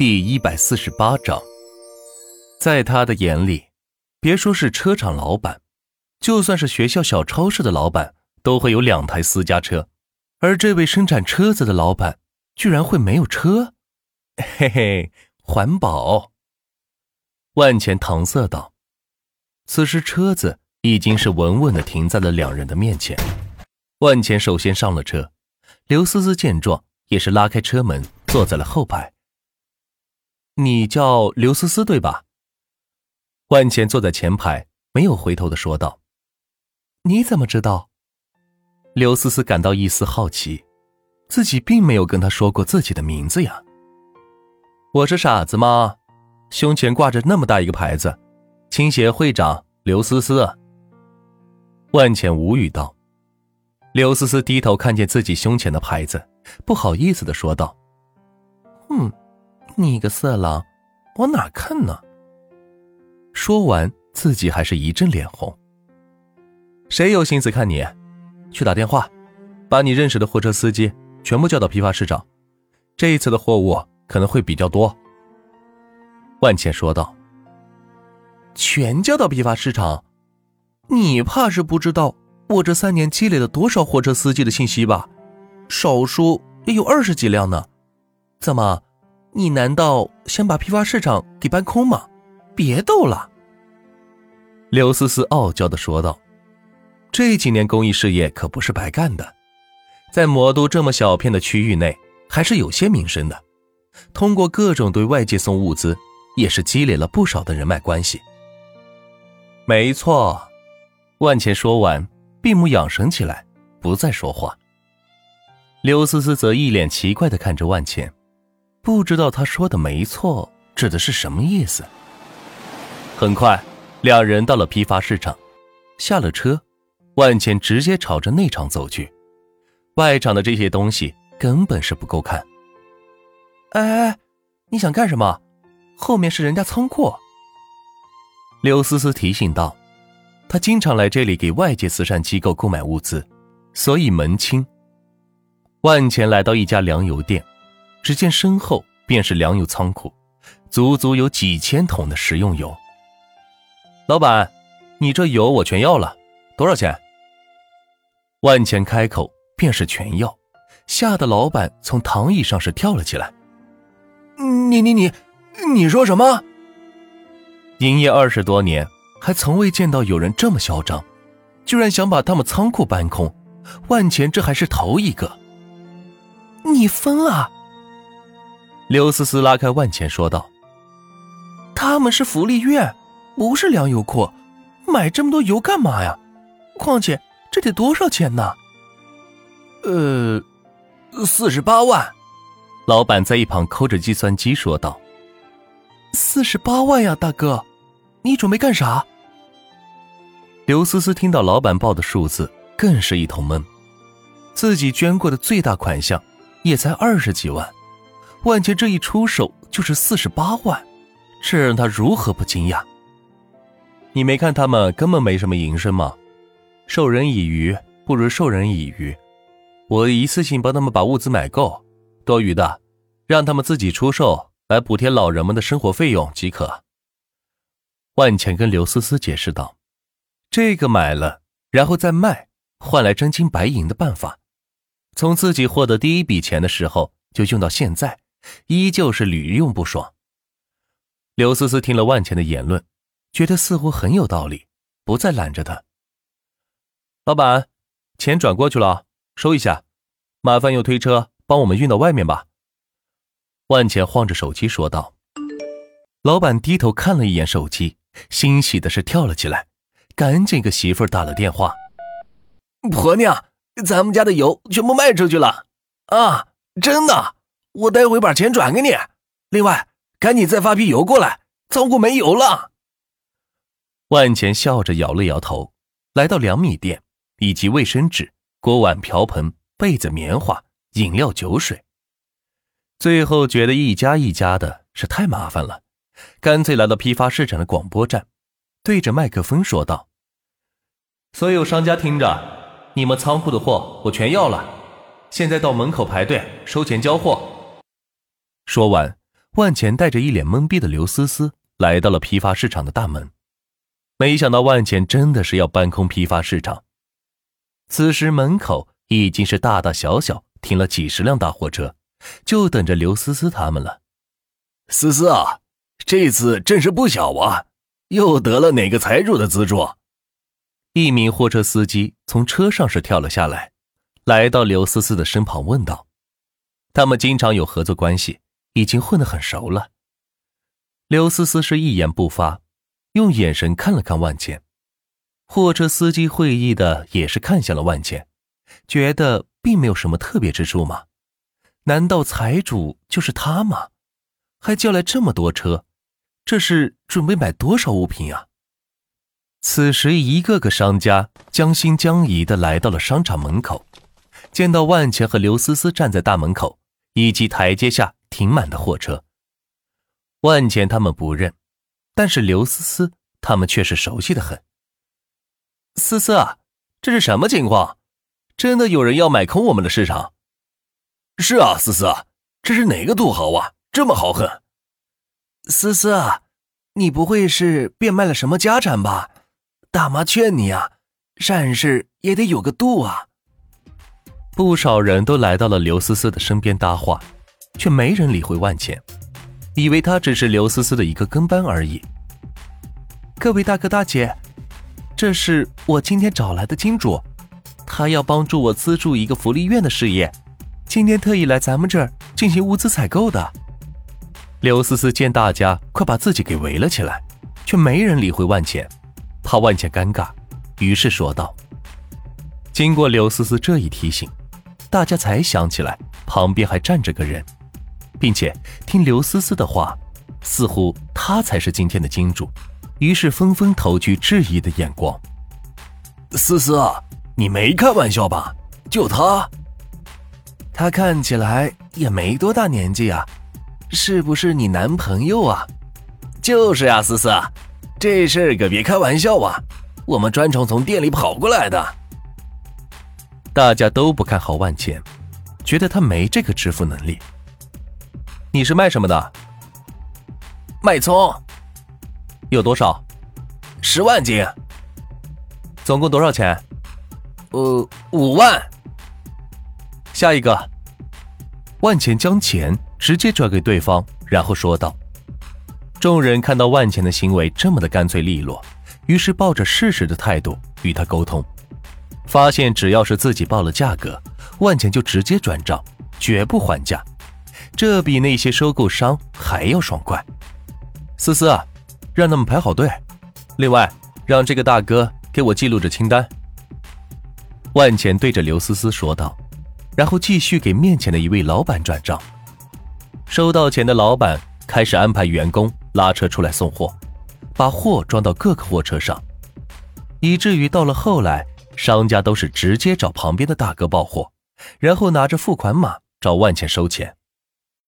第一百四十八章，在他的眼里，别说是车厂老板，就算是学校小超市的老板，都会有两台私家车，而这位生产车子的老板，居然会没有车？嘿嘿，环保。万钱搪塞道。此时车子已经是稳稳的停在了两人的面前。万钱首先上了车，刘思思见状，也是拉开车门，坐在了后排。你叫刘思思对吧？万钱坐在前排，没有回头的说道：“你怎么知道？”刘思思感到一丝好奇，自己并没有跟他说过自己的名字呀。我是傻子吗？胸前挂着那么大一个牌子，“青协会长刘思思。”万钱无语道。刘思思低头看见自己胸前的牌子，不好意思的说道：“嗯。”你个色狼，往哪看呢？说完，自己还是一阵脸红。谁有心思看你？去打电话，把你认识的货车司机全部叫到批发市场。这一次的货物可能会比较多。万茜说道。全叫到批发市场？你怕是不知道我这三年积累了多少货车司机的信息吧？少说也有二十几辆呢。怎么？你难道想把批发市场给搬空吗？别逗了。”刘思思傲娇的说道，“这几年公益事业可不是白干的，在魔都这么小片的区域内，还是有些名声的。通过各种对外界送物资，也是积累了不少的人脉关系。”没错，万茜说完，闭目养神起来，不再说话。刘思思则一脸奇怪的看着万茜。不知道他说的没错指的是什么意思。很快，两人到了批发市场，下了车，万茜直接朝着内场走去。外场的这些东西根本是不够看。哎哎哎，你想干什么？后面是人家仓库。刘思思提醒道：“他经常来这里给外界慈善机构购买物资，所以门清。”万钱来到一家粮油店。只见身后便是粮油仓库，足足有几千桶的食用油。老板，你这油我全要了，多少钱？万钱开口便是全要，吓得老板从躺椅上是跳了起来。你你你，你说什么？营业二十多年，还从未见到有人这么嚣张，居然想把他们仓库搬空。万钱这还是头一个。你疯了！刘思思拉开万钱说道：“他们是福利院，不是粮油库，买这么多油干嘛呀？况且这得多少钱呢？”“呃，四十八万。”老板在一旁抠着计算机说道。“四十八万呀，大哥，你准备干啥？”刘思思听到老板报的数字，更是一头懵。自己捐过的最大款项，也才二十几万。万钱这一出手就是四十八万，这让他如何不惊讶？你没看他们根本没什么营生吗？授人以鱼不如授人以渔，我一次性帮他们把物资买够，多余的让他们自己出售来补贴老人们的生活费用即可。万钱跟刘思思解释道：“这个买了然后再卖，换来真金白银的办法，从自己获得第一笔钱的时候就用到现在。”依旧是屡用不爽。刘思思听了万钱的言论，觉得似乎很有道理，不再拦着他。老板，钱转过去了，收一下，麻烦用推车帮我们运到外面吧。万钱晃着手机说道。老板低头看了一眼手机，欣喜的是跳了起来，赶紧给媳妇儿打了电话：“婆娘，咱们家的油全部卖出去了啊！真的。”我待会把钱转给你。另外，赶紧再发批油过来，仓库没油了。万钱笑着摇了摇头，来到粮米店，以及卫生纸、锅碗瓢盆、被子、棉花、饮料、酒水。最后觉得一家一家的是太麻烦了，干脆来到批发市场的广播站，对着麦克风说道：“所有商家听着，你们仓库的货我全要了，现在到门口排队收钱交货。”说完，万钱带着一脸懵逼的刘思思来到了批发市场的大门。没想到万钱真的是要搬空批发市场。此时门口已经是大大小小停了几十辆大货车，就等着刘思思他们了。思思啊，这次阵势不小啊，又得了哪个财主的资助？一名货车司机从车上是跳了下来，来到刘思思的身旁问道：“他们经常有合作关系。”已经混得很熟了。刘思思是一言不发，用眼神看了看万茜。货车司机会意的也是看向了万茜，觉得并没有什么特别之处吗？难道财主就是他吗？还叫来这么多车，这是准备买多少物品啊？此时，一个个商家将信将疑的来到了商场门口，见到万茜和刘思思站在大门口以及台阶下。停满的货车，万钱他们不认，但是刘思思他们却是熟悉的很。思思啊，这是什么情况？真的有人要买空我们的市场？是啊，思思，这是哪个土豪啊，这么豪横？思思啊，你不会是变卖了什么家产吧？大妈劝你啊，善事也得有个度啊。不少人都来到了刘思思的身边搭话。却没人理会万茜，以为他只是刘思思的一个跟班而已。各位大哥大姐，这是我今天找来的金主，他要帮助我资助一个福利院的事业，今天特意来咱们这儿进行物资采购的。刘思思见大家快把自己给围了起来，却没人理会万茜，怕万茜尴尬，于是说道：“经过刘思思这一提醒，大家才想起来旁边还站着个人。”并且听刘思思的话，似乎他才是今天的金主，于是纷纷投去质疑的眼光。思思，你没开玩笑吧？就他，他看起来也没多大年纪啊，是不是你男朋友啊？就是呀，思思，这事可别开玩笑啊！我们专程从店里跑过来的。大家都不看好万茜，觉得他没这个支付能力。你是卖什么的？卖葱，有多少？十万斤。总共多少钱？呃，五万。下一个。万钱将钱直接转给对方，然后说道：“众人看到万钱的行为这么的干脆利落，于是抱着试试的态度与他沟通，发现只要是自己报了价格，万钱就直接转账，绝不还价。”这比那些收购商还要爽快。思思啊，让他们排好队。另外，让这个大哥给我记录着清单。万钱对着刘思思说道，然后继续给面前的一位老板转账。收到钱的老板开始安排员工拉车出来送货，把货装到各个货车上，以至于到了后来，商家都是直接找旁边的大哥报货，然后拿着付款码找万茜收钱。